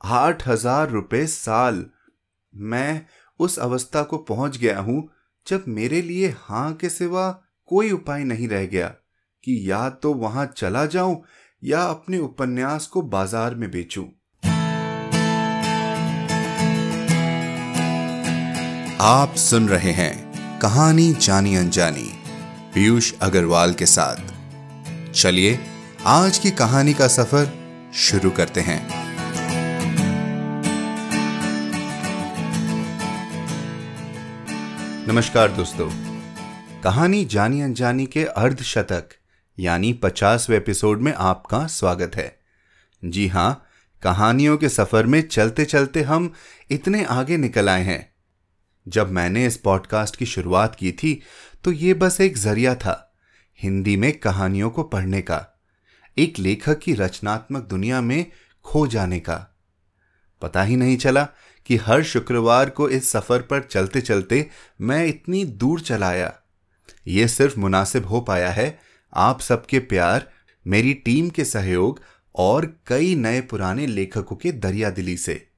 आठ हज़ार रुपए साल। मैं उस अवस्था को पहुँच गया हूँ जब मेरे लिए हाँ के सिवा कोई उपाय नहीं रह गया कि या तो वहाँ चला जाऊँ या अपने उपन्यास को बाज़ार में बेचूं। आप सुन रहे हैं कहानी जानी अनजानी, पीयूष अग्रवाल के साथ। चलिए, आज की कहानी का सफ़र शुरू करते हैं। नमस्कार दोस्तों। कहानी जानी अनजानी के अर्ध शतक, यानी पचासवें एपिसोड में आपका स्वागत है। जी हाँ, कहानियों के सफ़र में चलते चलते हम इतने आगे निकल आए हैं। जब मैंने इस पॉडकास्ट की शुरुआत की थी तो ये बस एक ज़रिया था, हिंदी में कहानियों को पढ़ने का, एक लेखक की रचनात्मक दुनिया में खो जाने का। पता ही नहीं चला कि हर शुक्रवार को इस सफ़र पर चलते चलते मैं इतनी दूर चलाया ये सिर्फ़ मुनासिब हो पाया है। आप सबके प्यार, मेरी टीम के सहयोग और कई नए पुराने लेखकों के दरिया दिली से।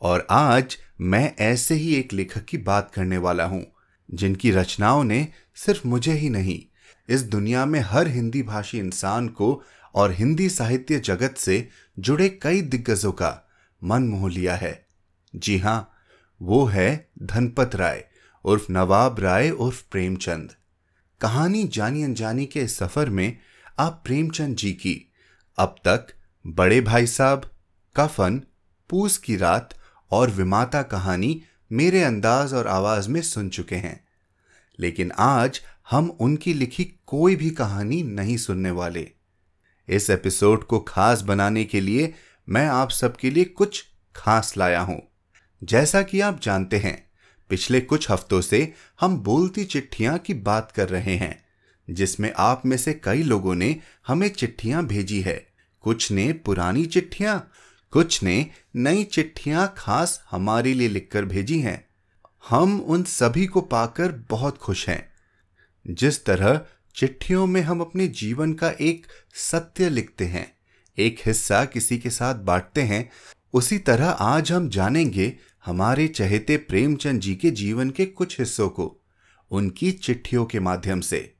और आज मैं ऐसे ही एक लेखक की बात करने वाला हूँ, जिनकी रचनाओं ने सिर्फ़ मुझे ही नहीं, इस दुनिया में हर हिंदी भाषी इंसान को और हिंदी साहित्य जगत से जुड़े कई दिग्गजों का मन मोह लिया है। जी हाँ, वो है धनपत राय उर्फ़ नवाब राय उर्फ़ प्रेमचंद। कहानी जानी अनजानी के सफ़र में आप प्रेमचंद जी की, अब तक बड़े भाई साहब, कफन, पूस की रात और विमाता कहानी मेरे अंदाज और आवाज़ में सुन चुके हैं। लेकिन आज हम उनकी लिखी कोई भी कहानी नहीं सुनने वाले। इस एपिसोड को खास बनाने के लिए मैं आप सबके लिए कुछ खास लाया हूँ। जैसा कि आप जानते हैं, पिछले कुछ हफ्तों से हम बोलती चिट्ठियाँ की बात कर रहे हैं, जिसमें आप में से कई लोगों ने हमें चिट्ठियाँ भेजी है। कुछ ने पुरानी चिट्ठियाँ, कुछ ने नई चिट्ठियाँ खास हमारे लिए लिखकर भेजी हैं। हम उन सभी को पाकर बहुत खुश हैं। जिस तरह चिट्ठियों में हम अपने जीवन का एक सत्य लिखते हैं, एक हिस्सा किसी के साथ बांटते हैं, उसी तरह आज हम जानेंगे हमारे चहेते प्रेमचंद जी के जीवन के कुछ हिस्सों को, उनकी चिट्ठियों के माध्यम से।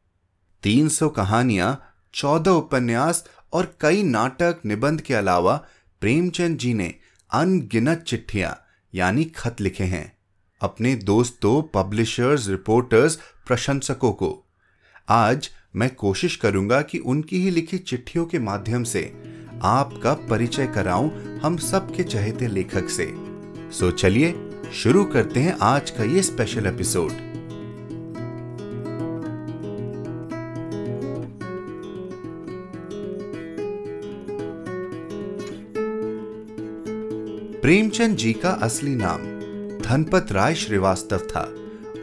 300 कहानियाँ 14 उपन्यास और कई नाटक निबंध के अलावा प्रेमचंद जी ने अनगिनत चिट्ठियाँ, यानी खत लिखे हैं। अपने दोस्तों पब्लिशर्स, रिपोर्टर्स, प्रशंसकों को। आज मैं कोशिश करूँगा कि उनकी ही लिखी चिट्ठियों के माध्यम से आपका परिचय कराऊं हम सबके चहेते लेखक से। सो चलिए शुरू करते हैं आज का ये स्पेशल एपिसोड प्रेमचंद जी का असली नाम धनपत राय श्रीवास्तव था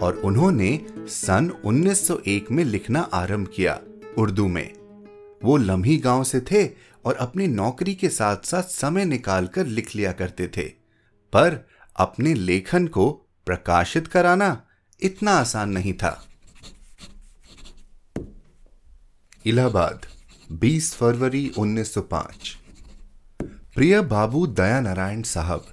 और उन्होंने सन 1901 में लिखना आरंभ किया उर्दू में। वो लम्ही गाँव से थे और अपनी नौकरी के साथ साथ समय निकालकर लिख लिया करते थे। पर अपने लेखन को प्रकाशित कराना इतना आसान नहीं था। इलाहाबाद 20 फरवरी 1905 प्रिय बाबू दया नारायण साहब,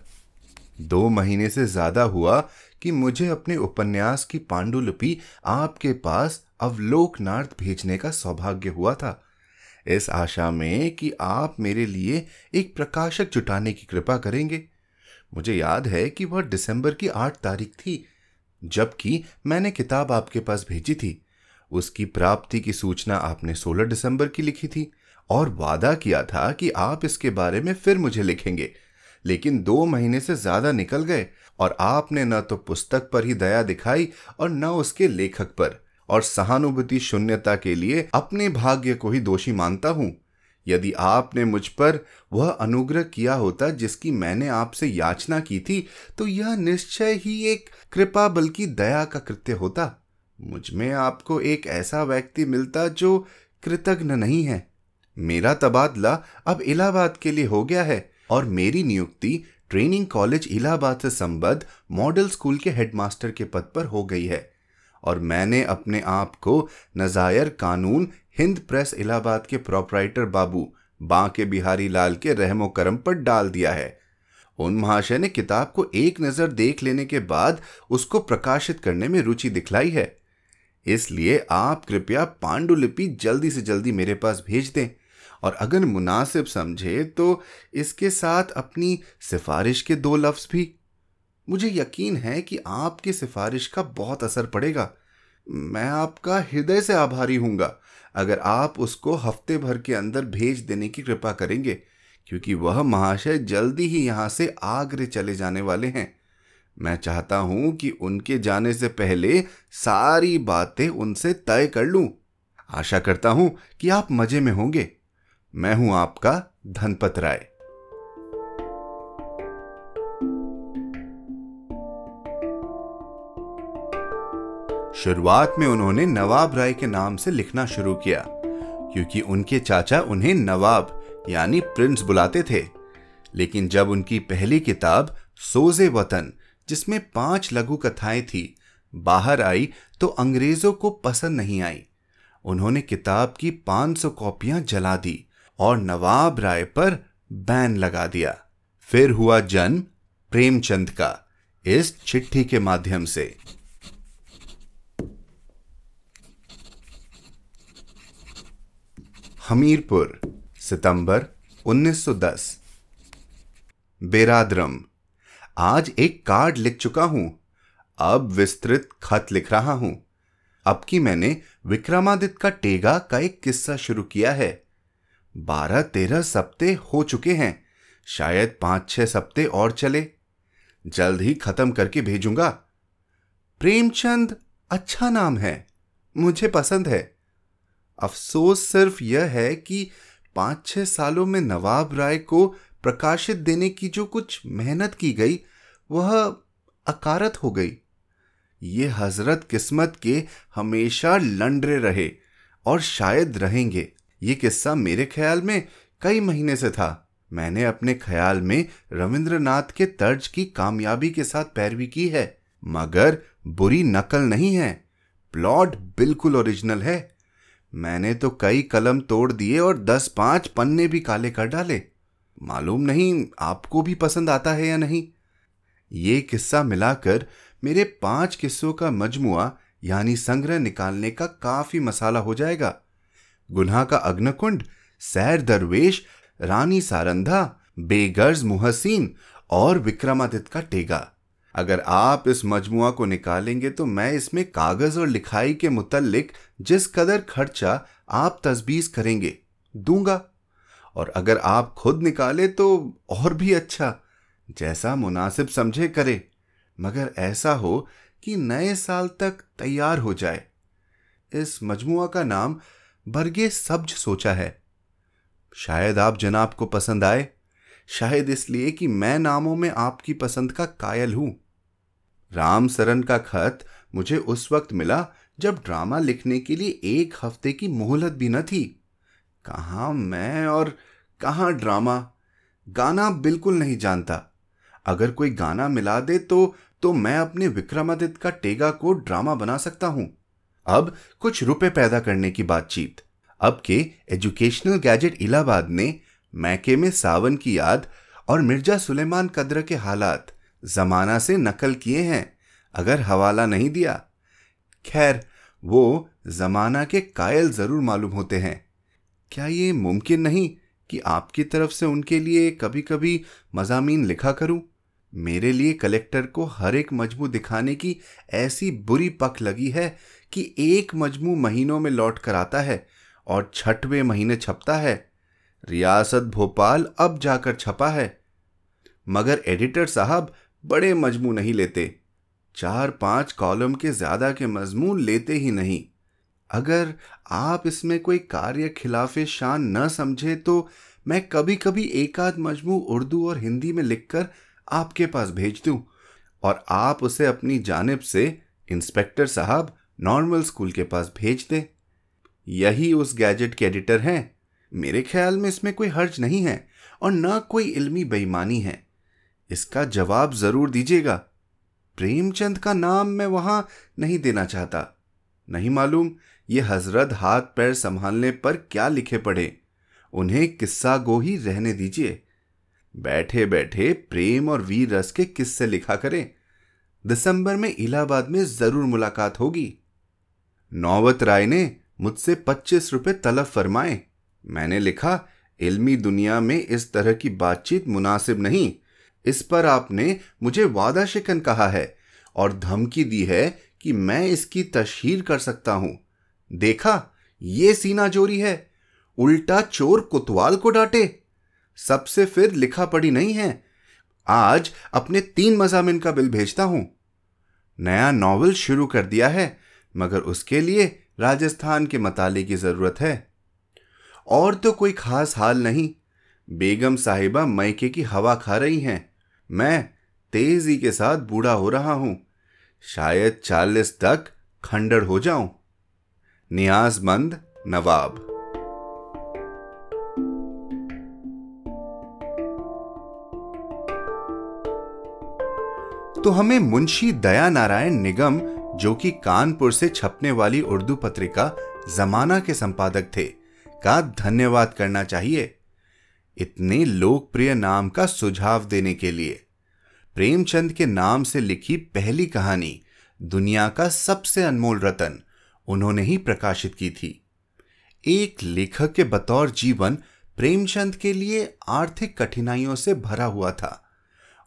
दो महीने से ज़्यादा हुआ कि मुझे अपने उपन्यास की पांडुलिपि आपके पास अवलोकनार्थ भेजने का सौभाग्य हुआ था। इस आशा में कि आप मेरे लिए एक प्रकाशक जुटाने की कृपा करेंगे। मुझे याद है कि वह दिसंबर की आठ तारीख थी, जबकि मैंने किताब आपके पास भेजी थी। उसकी प्राप्ति की सूचना आपने 16 दिसंबर की लिखी थी और वादा किया था कि आप इसके बारे में फिर मुझे लिखेंगे। लेकिन दो महीने से ज़्यादा निकल गए और आपने न तो पुस्तक पर ही दया दिखाई और न उसके लेखक पर। और सहानुभूति शून्यता के लिए अपने भाग्य को ही दोषी मानता हूँ। यदि आपने मुझ पर वह अनुग्रह किया होता जिसकी मैंने आपसे याचना की थी तो यह निश्चय ही एक कृपा बल्कि दया का कृत्य होता। मुझमें आपको एक ऐसा व्यक्ति मिलता जो कृतज्ञ नहीं है। मेरा तबादला अब इलाहाबाद के लिए हो गया है और मेरी नियुक्ति ट्रेनिंग कॉलेज इलाहाबाद से संबद्ध मॉडल स्कूल के हेडमास्टर के पद पर हो गई है। और मैंने अपने आप को नजायर कानून हिंद प्रेस इलाहाबाद के प्रोपराइटर बाबू बांके बिहारी लाल के रहमो करम पर डाल दिया है। उन महाशय ने किताब को एक नज़र देख लेने के बाद उसको प्रकाशित करने में रुचि दिखलाई है। इसलिए आप कृपया पांडुलिपि जल्दी से जल्दी मेरे पास भेज दें और अगर मुनासिब समझे तो इसके साथ अपनी सिफारिश के दो लफ्ज भी। मुझे यकीन है कि आपकी सिफारिश का बहुत असर पड़ेगा। मैं आपका हृदय से आभारी हूँगा। अगर आप उसको हफ़्ते भर के अंदर भेज देने की कृपा करेंगे, क्योंकि वह महाशय जल्दी ही यहाँ से आगरे चले जाने वाले हैं। मैं चाहता हूँ कि उनके जाने से पहले सारी बातें उनसे तय कर लूँ। आशा करता हूँ कि आप मज़े में होंगे। मैं हूँ आपका धनपत राय। शुरुआत में उन्होंने नवाब राय के नाम से लिखना शुरू किया, क्योंकि उनके चाचा उन्हें नवाब, यानी प्रिंस बुलाते थे। लेकिन जब उनकी पहली किताब, सोजे वतन, जिसमें पाँच लघु कथाएँ थी, बाहर आई तो अंग्रेज़ों को पसंद नहीं आई। उन्होंने किताब की 500 कॉपियाँ जला दी और नवाब राय पर बैन लगा दिया। फिर हुआ जन्म प्रेमचंद का, इस चिट्ठी के माध्यम से। हमीरपुर, सितंबर 1910 बेरादरम, आज एक कार्ड लिख चुका हूँ। अब विस्तृत खत लिख रहा हूँ। अब की मैंने विक्रमादित्य का टेगा का एक किस्सा शुरू किया है। बारह तेरह सप्ते हो चुके हैं। शायद पाँच छह सप्ते और चले। जल्द ही खत्म करके भेजूँगा। प्रेमचंद अच्छा नाम है। मुझे पसंद है। अफसोस सिर्फ़ यह है कि पाँच छह सालों में नवाब राय को प्रकाशित देने की जो कुछ मेहनत की गई, वह अकारत हो गई। ये हज़रत किस्मत के हमेशा लंडरे रहे और शायद रहेंगे। ये किस्सा मेरे ख्याल में कई महीने से था। मैंने अपने ख्याल में रविंद्रनाथ के तर्ज की कामयाबी के साथ पैरवी की है, मगर बुरी नकल नहीं है। प्लॉट बिल्कुल ओरिजिनल है। मैंने तो कई कलम तोड़ दिए और दस पाँच पन्ने भी काले कर डाले। मालूम नहीं आपको भी पसंद आता है या नहीं। ये किस्सा मिलाकर मेरे पाँच किस्सों का मजमुआ, यानी संग्रह निकालने का काफ़ी मसाला हो जाएगा। गुन्हा का अग्नकुंड, सैर दरवेश, रानी सारंधा, बेगर्ज मुहसीन और विक्रमादित्य का टेगा। अगर आप इस मजमुआ को निकालेंगे तो मैं इसमें कागज़ और लिखाई के मुतलिक जिस कदर खर्चा आप तजबीज करेंगे, दूँगा। और अगर आप खुद निकाले तो और भी अच्छा जैसा मुनासिब समझे करे। मगर ऐसा हो कि नए साल तक तैयार हो जाए। इस मजमुआ का नाम बरगे सब्ज सोचा है। शायद आप जनाब को पसंद आए। शायद इसलिए कि मैं नामों में आपकी पसंद का कायल हूँ। राम सरन का खत मुझे उस वक्त मिला जब ड्रामा लिखने के लिए एक हफ़्ते की मोहलत भी न थी। कहा मैं और कहा ड्रामा? गाना बिल्कुल नहीं जानता। अगर कोई गाना मिला दे तो तो मैं अपने विक्रमादित्य का टेगा को ड्रामा बना सकता हूँ। अब कुछ रुपए पैदा करने की बातचीत। अब के एजुकेशनल गैजेट इलाहाबाद ने मैके में सावन की याद और मिर्ज़ा सुलेमान कद्र के हालात जमाना से नकल किए हैं, अगर हवाला नहीं दिया। खैर, वो जमाना के कायल ज़रूर मालूम होते हैं। क्या ये मुमकिन नहीं कि आपकी तरफ़ से उनके लिए कभी कभी मजामीन लिखा करूँ? मेरे लिए कलेक्टर को हर एक मजमू दिखाने की ऐसी बुरी पक लगी है कि एक मजमू महीनों में लौट कर आता है और छठवें महीने छपता है। रियासत भोपाल अब जाकर छपा है। मगर एडिटर साहब बड़े मजमू नहीं लेते। चार पाँच कॉलम के ज़्यादा के मजमून लेते ही नहीं। अगर आप इसमें कोई कार्य खिलाफ शान न समझे तो मैं कभी कभी एक आध मजमू उर्दू और हिंदी में लिखकर आपके पास भेज दूँ और आप उसे अपनी जानब से इंस्पेक्टर साहब नॉर्मल स्कूल के पास भेज दें। यही उस गैजेट के एडिटर हैं। मेरे ख्याल में इसमें कोई हर्ज नहीं है और न कोई इल्मी बेईमानी है। इसका जवाब ज़रूर दीजिएगा। प्रेमचंद का नाम मैं वहाँ नहीं देना चाहता। नहीं मालूम ये हज़रत हाथ पैर संभालने पर क्या लिखे पड़े। उन्हें किस्सा गो ही रहने दीजिए। बैठे बैठे प्रेम और वीर रस के किस्से लिखा करें। दिसंबर में इलाहाबाद में ज़रूर मुलाकात होगी। नौवत राय ने मुझसे पच्चीस रुपए तलब फरमाए। मैंने लिखा, इल्मी दुनिया में इस तरह की बातचीत मुनासिब नहीं। इस पर आपने मुझे वादा शिकन कहा है और धमकी दी है कि मैं इसकी तशहीर कर सकता हूँ। देखा, ये सीना जोरी है। उल्टा चोर कुतवाल को डांटे। सबसे फिर लिखा पड़ी नहीं है। आज अपने तीन मजामिन का बिल भेजता हूँ। नया नॉवल शुरू कर दिया है, मगर उसके लिए राजस्थान के मताले की ज़रूरत है। और तो कोई खास हाल नहीं। बेगम साहिबा मैके की हवा खा रही हैं। मैं तेज़ी के साथ बूढ़ा हो रहा हूँ। शायद चालीस तक खंडर हो जाऊँ। नियाजमंद नवाब। तो हमें मुंशी दया नारायण निगम, जो कि कानपुर से छपने वाली उर्दू पत्रिका, जमाना के संपादक थे, का धन्यवाद करना चाहिए। इतने लोकप्रिय नाम का सुझाव देने के लिए। प्रेमचंद के नाम से लिखी पहली कहानी दुनिया का सबसे अनमोल रतन उन्होंने ही प्रकाशित की थी। एक लेखक के बतौर जीवन प्रेमचंद के लिए आर्थिक कठिनाइयों से भरा हुआ था।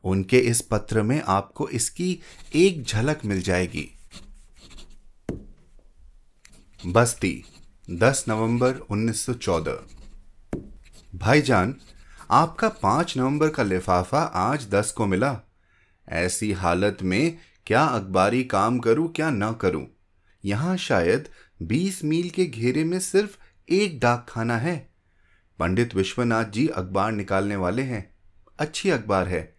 उनके इस पत्र में आपको इसकी एक झलक मिल जाएगी। बस्ती 10 नवंबर 1914 भाईजान, आपका 5 नवंबर का लिफाफा आज 10 को मिला। ऐसी हालत में क्या अखबारी काम करूँ, क्या ना करूँ? यहाँ शायद 20 मील के घेरे में सिर्फ़ एक डाक खाना है। पंडित विश्वनाथ जी अखबार निकालने वाले हैं। अच्छी अखबार है।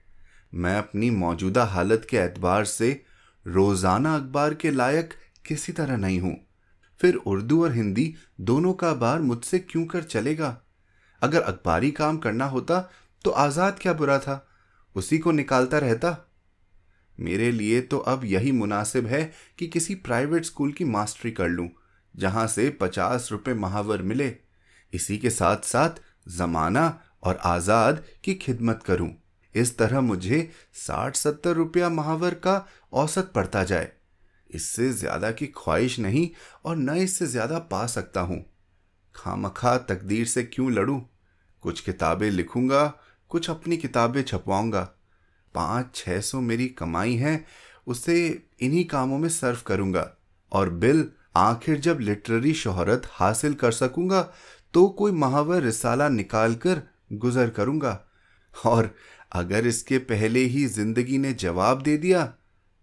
मैं अपनी मौजूदा हालत के एतबार से रोज़ाना अखबार के लायक किसी तरह नहीं हूँ। फिर उर्दू और हिंदी दोनों का बार मुझसे क्यों कर चलेगा? अगर अखबारी काम करना होता तो आज़ाद क्या बुरा था? उसी को निकालता रहता? मेरे लिए तो अब यही मुनासिब है कि किसी प्राइवेट स्कूल की मास्टरी कर लूँ, जहाँ से पचास रुपए महावर मिले। इसी के साथ साथ जमाना और आज़ाद की खिदमत करूँ। इस तरह मुझे साठ सत्तर रुपया महावर का औसत पड़ता जाए। इससे ज़्यादा की ख्वाहिश नहीं और न इससे ज़्यादा पा सकता हूँ। खामखा तकदीर से क्यों लड़ूं? कुछ किताबें लिखूँगा, कुछ अपनी किताबें छपवाऊँगा। पाँच, छह सौ मेरी कमाई है, उसे इन्हीं कामों में सर्व करूँगा। और बिल, आखिर जब लिटरेरी शोहरत हासिल कर सकूँगा तो कोई महावर रिसाला निकाल कर गुजर करूँगा। और अगर इसके पहले ही ज़िंदगी ने जवाब दे दिया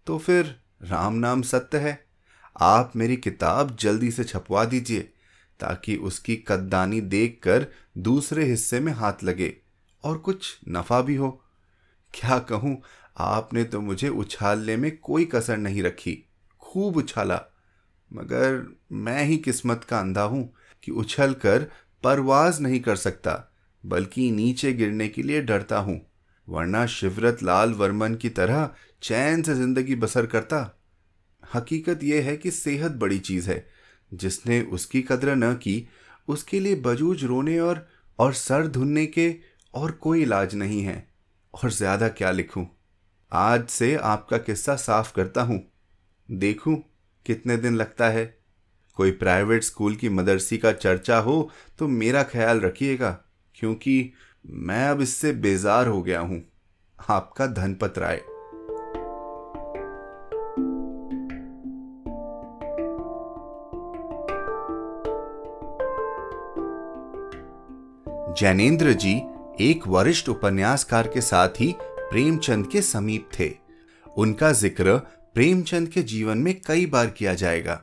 तो फिर राम नाम सत्य है। आप मेरी किताब जल्दी से छपवा दीजिए। ताकि उसकी कद्दानी देखकर दूसरे हिस्से में हाथ लगे और कुछ नफा भी हो। क्या कहूँ, आपने तो मुझे उछालने में कोई कसर नहीं रखी, खूब उछाला। मगर मैं ही किस्मत का अंधा हूँ कि उछल कर परवाज नहीं कर सकता, बल्कि नीचे गिरने के लिए डरता हूँ, वरना शिवरत लाल वर्मन की तरह चैन से ज़िंदगी बसर करता। हकीकत यह है कि सेहत बड़ी चीज़ है जिसने उसकी कदर न की, उसके लिए बजूज रोने और और सर धुनने के और कोई इलाज नहीं है। और ज़्यादा क्या लिखूं? आज से आपका किस्सा साफ़ करता हूँ। देखूँ कितने दिन लगता है। कोई प्राइवेट स्कूल की मदरसी का चर्चा हो तो मेरा ख्याल रखिएगा, क्योंकि मैं अब इससे बेजार हो गया हूँ। आपका धनपत राय। जैनेन्द्र जी एक वरिष्ठ उपन्यासकार के साथ ही प्रेमचंद के समीप थे। उनका ज़िक्र प्रेमचंद के जीवन में कई बार किया जाएगा।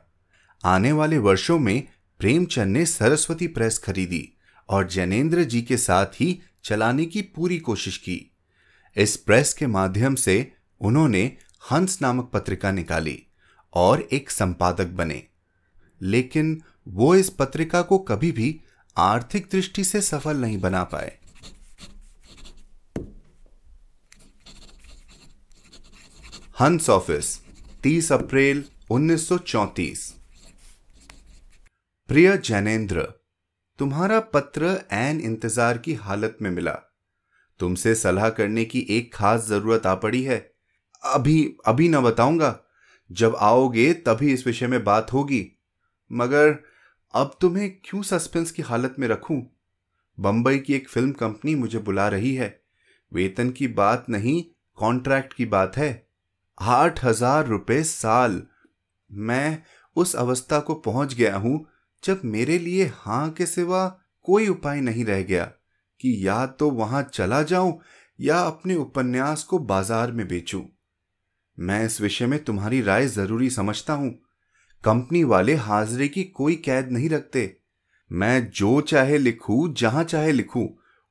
आने वाले वर्षों में प्रेमचंद ने सरस्वती प्रेस खरीदी और जैनेन्द्र जी के साथ ही चलाने की पूरी कोशिश की। इस प्रेस के माध्यम से उन्होंने हंस नामक पत्रिका निकाली और एक संपादक बने। लेकिन वो इस पत्रिका को कभी भी आर्थिक दृष्टि से सफल नहीं बना पाए। हंस ऑफ़िस 30 अप्रैल 1934 प्रिय जैनेन्द्र तुम्हारा पत्र एन इंतज़ार की हालत में मिला। तुमसे सलाह करने की एक खास ज़रूरत आ पड़ी है। अभी अभी न बताऊँगा। जब आओगे तभी इस विषय में बात होगी। मगर अब तुम्हें क्यों सस्पेंस की हालत में रखूँ? बंबई की एक फ़िल्म कंपनी मुझे बुला रही है। वेतन की बात नहीं, कॉन्ट्रैक्ट की बात है। आठ हज़ार रुपये साल। मैं उस अवस्था को पहुँच गया हूँ जब मेरे लिए हाँ के सिवा कोई उपाय नहीं रह गया कि या तो वहाँ चला जाऊँ या अपने उपन्यास को बाज़ार में बेचूं। मैं इस विषय में तुम्हारी राय ज़रूरी समझता हूँ। कंपनी वाले हाजरे की कोई कैद नहीं रखते। मैं जो चाहे लिखूं, जहाँ चाहे लिखूं,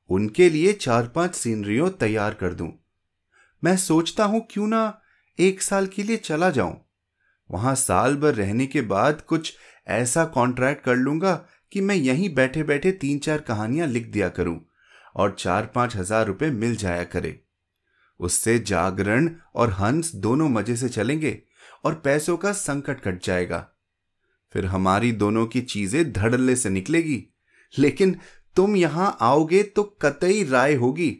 उनके लिए चार पाँच सीनरियों तैयार कर दूँ। मैं सोचता हूँ क्यों ना एक साल के लिए चला जाऊँ। वहाँ साल भर रहने के बाद कुछ ऐसा कॉन्ट्रैक्ट कर लूँगा कि मैं यहीं बैठे बैठे तीन चार कहानियाँ लिख दिया करूँ और चार पाँच हज़ार रुपए मिल जाया करे। उससे जागरण और हंस दोनों मज़े से चलेंगे और पैसों का संकट कट जाएगा। फिर हमारी दोनों की चीज़ें धड़ल्ले से निकलेगी। लेकिन तुम यहाँ आओगे तो कतई राय होगी।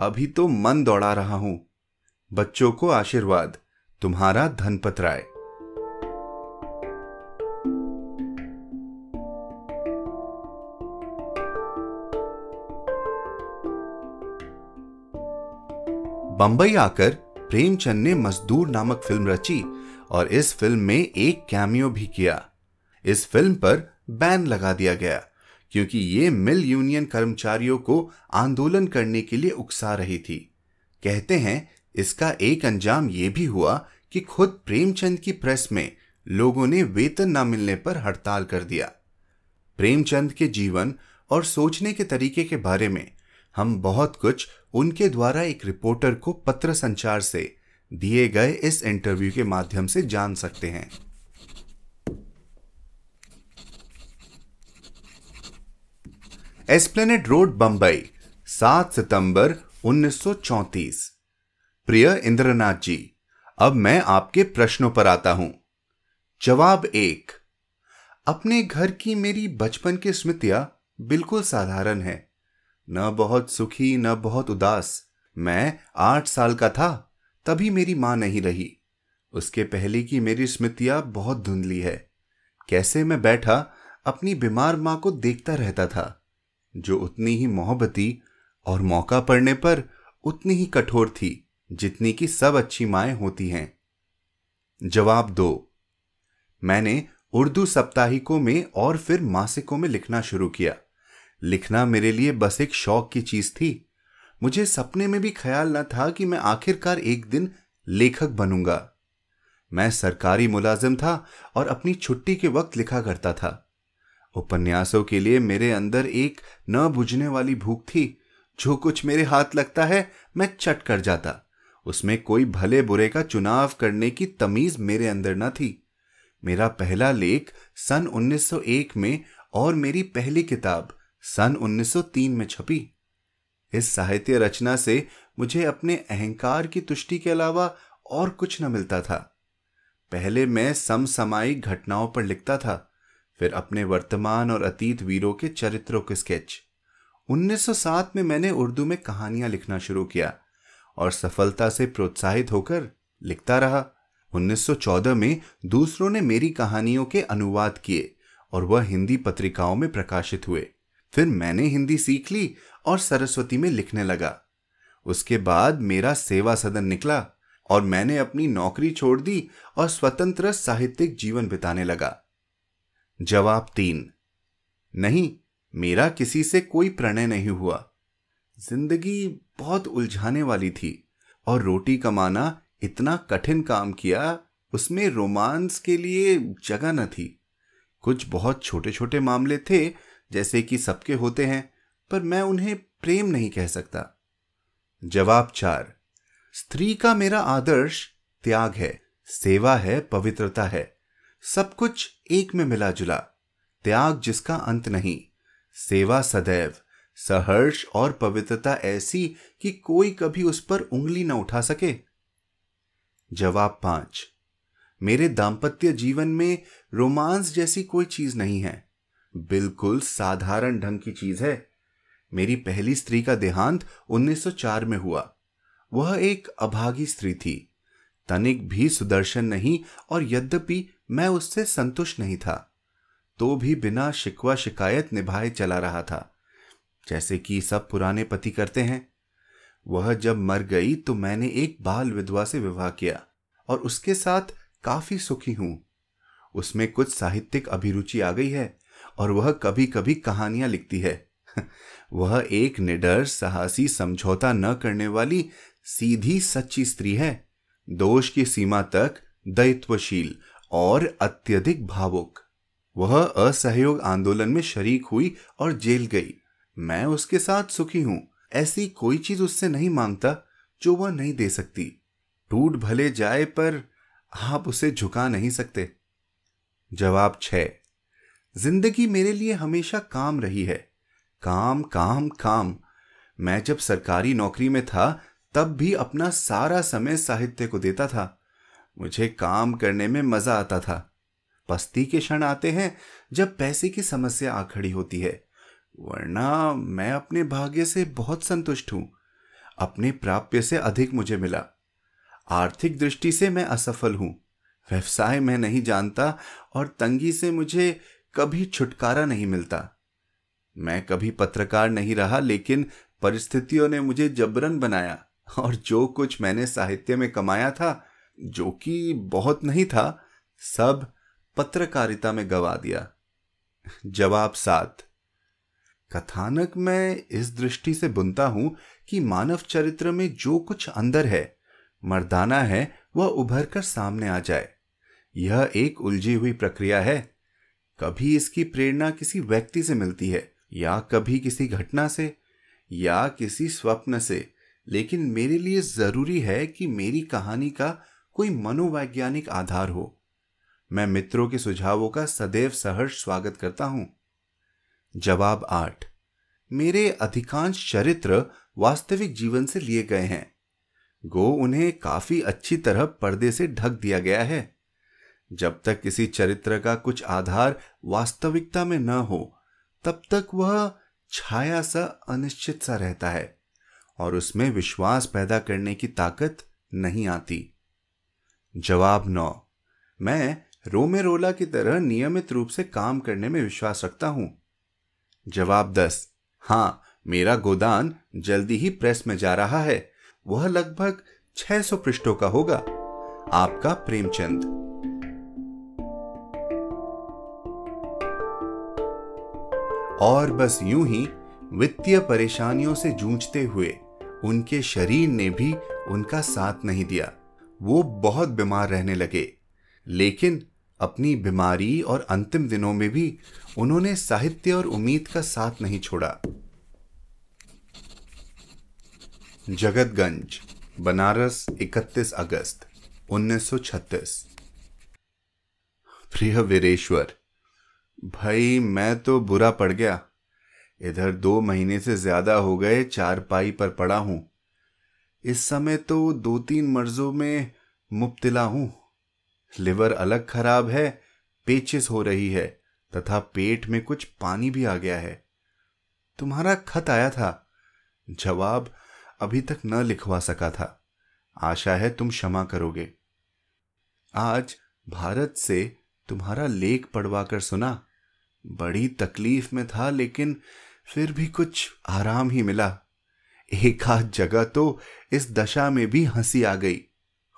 अभी तो मन दौड़ा रहा हूँ। बच्चों को आशीर्वाद, तुम्हारा धनपत राय। बंबई आकर प्रेमचंद ने मजदूर नामक फ़िल्म रची और इस फ़िल्म में एक कैमियो भी किया। इस फ़िल्म पर बैन लगा दिया गया, क्योंकि ये मिल यूनियन कर्मचारियों को आंदोलन करने के लिए उकसा रही थी। कहते हैं, इसका एक अंजाम यह भी हुआ कि खुद प्रेमचंद की प्रेस में लोगों ने वेतन न मिलने पर हड़ताल कर दिया। प्रेमचंद के जीवन और सोचने के तरीके के बारे में हम बहुत कुछ उनके द्वारा एक रिपोर्टर को पत्र संचार से दिए गए इस इंटरव्यू के माध्यम से जान सकते हैं। एस्प्लेनेड रोड बंबई 7 सितंबर 1934 प्रिय इंद्रनाथ जी, अब मैं आपके प्रश्नों पर आता हूँ। जवाब एक, अपने घर की मेरी बचपन की स्मृतियाँ बिल्कुल साधारण है। न बहुत सुखी, न बहुत उदास। मैं आठ साल का था तभी मेरी माँ नहीं रही। उसके पहले की मेरी स्मृतियाँ बहुत धुंधली है। कैसे मैं बैठा, अपनी बीमार माँ को देखता रहता था, जो उतनी ही मोहब्बती और मौका पड़ने पर उतनी ही कठोर थी, जितनी कि सब अच्छी माएँ होती हैं। जवाब दो। मैंने उर्दू साप्ताहिकों में और फिर मासिकों में लिखना शुरू किया। लिखना मेरे लिए बस एक शौक की चीज़ थी मुझे सपने में भी ख्याल न था कि मैं आखिरकार एक दिन लेखक बनूँगा। मैं सरकारी मुलाजिम था और अपनी छुट्टी के वक्त लिखा करता था। उपन्यासों के लिए मेरे अंदर एक न बुझने वाली भूख थी। जो कुछ मेरे हाथ लगता है, मैं चट कर जाता। उसमें कोई भले बुरे का चुनाव करने की तमीज मेरे अंदर न थी। मेरा पहला लेख सन 1901 में और मेरी पहली किताब सन 1903 में छपी। इस साहित्य रचना से मुझे अपने अहंकार की तुष्टि के अलावा और कुछ न मिलता था। पहले मैं समसामयिक घटनाओं पर लिखता था, फिर अपने वर्तमान और अतीत वीरों के चरित्रों के स्केच 1907 में मैंने उर्दू में कहानियाँ लिखना शुरू किया और सफलता से प्रोत्साहित होकर लिखता रहा। 1914 में दूसरों ने मेरी कहानियों के अनुवाद किए और वह हिंदी पत्रिकाओं में प्रकाशित हुए। फिर मैंने हिंदी सीख ली और सरस्वती में लिखने लगा। उसके बाद मेरा सेवा सदन निकला और मैंने अपनी नौकरी छोड़ दी और स्वतंत्र साहित्यिक जीवन बिताने लगा। जवाब तीन, नहीं, मेरा किसी से कोई प्रणय नहीं हुआ। ज़िंदगी बहुत उलझाने वाली थी और रोटी कमाना इतना कठिन काम किया उसमें रोमांस के लिए जगह न थी। कुछ बहुत छोटे छोटे मामले थे जैसे कि सबके होते हैं, पर मैं उन्हें प्रेम नहीं कह सकता। जवाब चार, स्त्री का मेरा आदर्श त्याग है, सेवा है, पवित्रता है, सब कुछ एक में मिला जुला, त्याग जिसका अंत नहीं, सेवा सदैव, सहर्ष और पवित्रता ऐसी कि कोई कभी उस पर उंगली न उठा सके। जवाब पाँच, मेरे दाम्पत्य जीवन में रोमांस जैसी कोई चीज़ नहीं है बिल्कुल साधारण ढंग की चीज़ है। मेरी पहली स्त्री का देहांत 1904 में हुआ। वह एक अभागी स्त्री थी। तनिक भी सुदर्शन नहीं और यद्यपि मैं उससे संतुष्ट नहीं था तो भी बिना शिकवा शिकायत निभाए चला रहा था, जैसे कि सब पुराने पति करते हैं। वह जब मर गई तो मैंने एक बाल विधवा से विवाह किया और उसके साथ काफ़ी सुखी हूँ। उसमें कुछ साहित्यिक अभिरुचि आ गई है। और वह कभी कभी कहानियाँ लिखती है। वह एक निडर, साहसी, समझौता न करने वाली, सीधी, सच्ची स्त्री है। दोष की सीमा तक दायित्वशील और अत्यधिक भावुक। वह असहयोग आंदोलन में शरीक हुई और जेल गई। मैं उसके साथ सुखी हूँ। ऐसी कोई चीज़ उससे नहीं माँगता जो वह नहीं दे सकती। टूट भले जाए पर आप उसे झुका नहीं सकते। जवाब छ। ज़िंदगी मेरे लिए हमेशा काम रही है। काम काम काम। मैं जब सरकारी नौकरी में था, तब भी अपना सारा समय साहित्य को देता था। मुझे काम करने में मज़ा आता था। पस्ती के क्षण आते हैं, जब पैसे की समस्या आ खड़ी होती है। वरना मैं अपने भाग्य से बहुत संतुष्ट हूँ। अपने प्राप्य से अधिक मुझे मिला। आर्थिक दृष्टि से मैं असफल हूँ। व्यवसाय में नहीं जानता और तंगी से मुझे कभी छुटकारा नहीं मिलता। मैं कभी पत्रकार नहीं रहा, लेकिन परिस्थितियों ने मुझे जबरन बनाया और जो कुछ मैंने साहित्य में कमाया था, जो कि बहुत नहीं था, सब पत्रकारिता में गवा दिया। जवाब सात। कथानक मैं इस दृष्टि से बुनता हूँ कि मानव चरित्र में जो कुछ अंदर है, मर्दाना है, वह उभर कर सामने आ जाए। यह एक उलझी हुई प्रक्रिया है। कभी इसकी प्रेरणा किसी व्यक्ति से मिलती है, या कभी किसी घटना से, या किसी स्वप्न से। लेकिन मेरे लिए ज़रूरी है कि मेरी कहानी का कोई मनोवैज्ञानिक आधार हो। मैं मित्रों के सुझावों का सदैव सहर्ष स्वागत करता हूँ। जवाब आठ। मेरे अधिकांश चरित्र वास्तविक जीवन से लिए गए हैं। गो उन्हें काफ़ी अच्छी तरह पर्दे से ढक दिया गया है। जब तक किसी चरित्र का कुछ आधार वास्तविकता में न हो, तब तक वह छाया सा अनिश्चित सा रहता है और उसमें विश्वास पैदा करने की ताकत नहीं आती। जवाब नौ। मैं रोमेरोला की तरह नियमित रूप से काम करने में विश्वास रखता हूँ। जवाब दस। हाँ, मेरा गोदान जल्दी ही प्रेस में जा रहा है। वह लगभग 600 पृष्ठों का होगा। आपका प्रेमचंद। और बस यूँ ही वित्तीय परेशानियों से जूझते हुए उनके शरीर ने भी उनका साथ नहीं दिया। वो बहुत बीमार रहने लगे। लेकिन अपनी बीमारी और अंतिम दिनों में भी उन्होंने साहित्य और उम्मीद का साथ नहीं छोड़ा। जगतगंज, बनारस 31 अगस्त 1936 प्रिय वीरेश्वर भाई, मैं तो बुरा पड़ गया। इधर दो महीने से ज़्यादा हो गए चार पाई पर पड़ा हूँ। इस समय तो दो तीन मर्जों में मुब्तला हूँ। लिवर अलग खराब है, पेचिस हो रही है, तथा पेट में कुछ पानी भी आ गया है। तुम्हारा खत आया था। जवाब अभी तक न लिखवा सका था। आशा है तुम क्षमा करोगे। आज भारत से तुम्हारा लेख पढ़वा कर सुना। बड़ी तकलीफ़ में था, लेकिन फिर भी कुछ आराम ही मिला। एक आध जगह तो इस दशा में भी हँसी आ गई।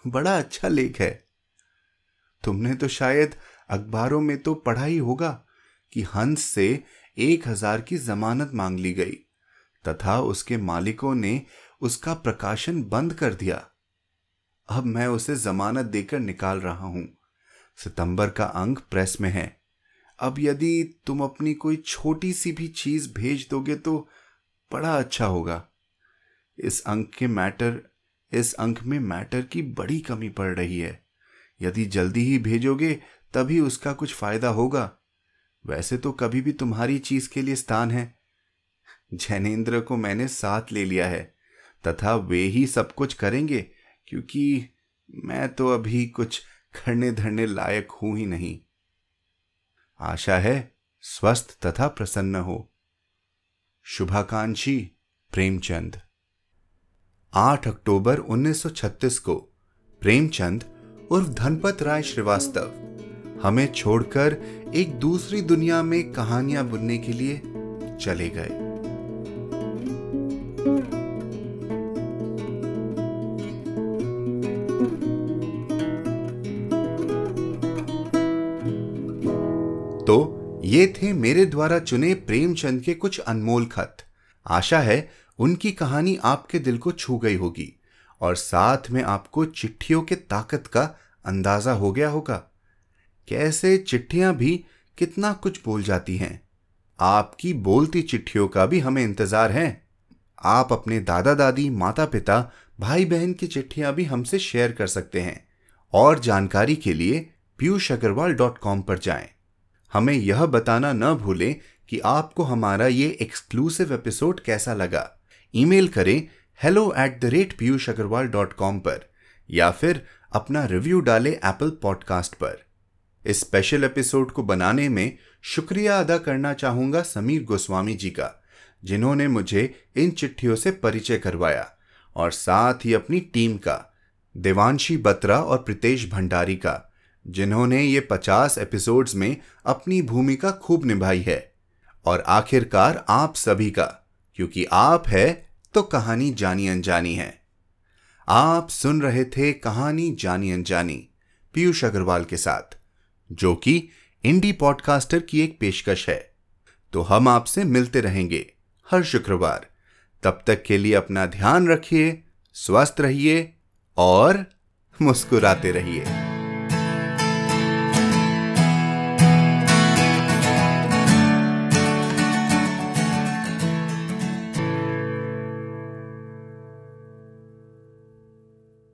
बड़ा अच्छा लेख है। तुमने तो शायद अखबारों में तो पढ़ा ही होगा कि हंस से एक हज़ार की जमानत मांग ली गई, तथा उसके मालिकों ने उसका प्रकाशन बंद कर दिया। अब मैं उसे जमानत देकर निकाल रहा हूँ। सितंबर का अंक प्रेस में है। अब यदि तुम अपनी कोई छोटी सी भी चीज़ भेज दोगे तो बड़ा अच्छा होगा। इस अंक के मैटर, इस अंक में मैटर की बड़ी कमी पड़ रही है। यदि जल्दी ही भेजोगे, तभी उसका कुछ फ़ायदा होगा। वैसे तो कभी भी तुम्हारी चीज़ के लिए स्थान है। जैनेन्द्र को मैंने साथ ले लिया है। तथा वे ही सब कुछ करेंगे, क्योंकि मैं तो अभी कुछ करने धरने लायक हूँ ही नहीं। आशा है स्वस्थ तथा प्रसन्न हो। शुभाकांक्षी प्रेमचंद। 8 अक्टूबर 1936 को प्रेमचंद उर्फ़ धनपत राय श्रीवास्तव हमें छोड़कर एक दूसरी दुनिया में कहानियाँ बुनने के लिए चले गए। तो ये थे मेरे द्वारा चुने प्रेमचंद के कुछ अनमोल खत। आशा है उनकी कहानी आपके दिल को छू गई होगी और साथ में आपको चिट्ठियों के ताकत का अंदाज़ा हो गया होगा। कैसे चिट्ठियाँ भी कितना कुछ बोल जाती हैं। आपकी बोलती चिट्ठियों का भी हमें इंतज़ार है। आप अपने दादा दादी माता पिता भाई बहन की चिट्ठियाँ भी हमसे शेयर कर सकते हैं। और जानकारी के लिए पीयूष अग्रवाल डॉट कॉम पर जाएँ। हमें यह बताना न भूलें कि आपको हमारा ये एक्सक्लूसिव एपिसोड कैसा लगा। ईमेल करें hello at the rate Piyush Agarwal dot com पर, या फिर अपना रिव्यू डालें एप्पल पॉडकास्ट पर। इस स्पेशल एपिसोड को बनाने में शुक्रिया अदा करना चाहूँगा समीर गोस्वामी जी का, जिन्होंने मुझे इन चिट्ठियों से परिचय करवाया, और साथ ही अपनी टीम का, देवांशी बत्रा और प्रितेश भंडारी का। जिन्होंने ये पचास एपिसोड्स में अपनी भूमिका खूब निभाई है। और आखिरकार आप सभी का, क्योंकि आप है तो कहानी जानी अनजानी है। आप सुन रहे थे कहानी जानी अनजानी, पीयूष अग्रवाल के साथ, जो कि इंडी पॉडकास्टर की एक पेशकश है। तो हम आपसे मिलते रहेंगे हर शुक्रवार। तब तक के लिए अपना ध्यान रखिए, स्वस्थ रहिए और मुस्कुराते रहिए।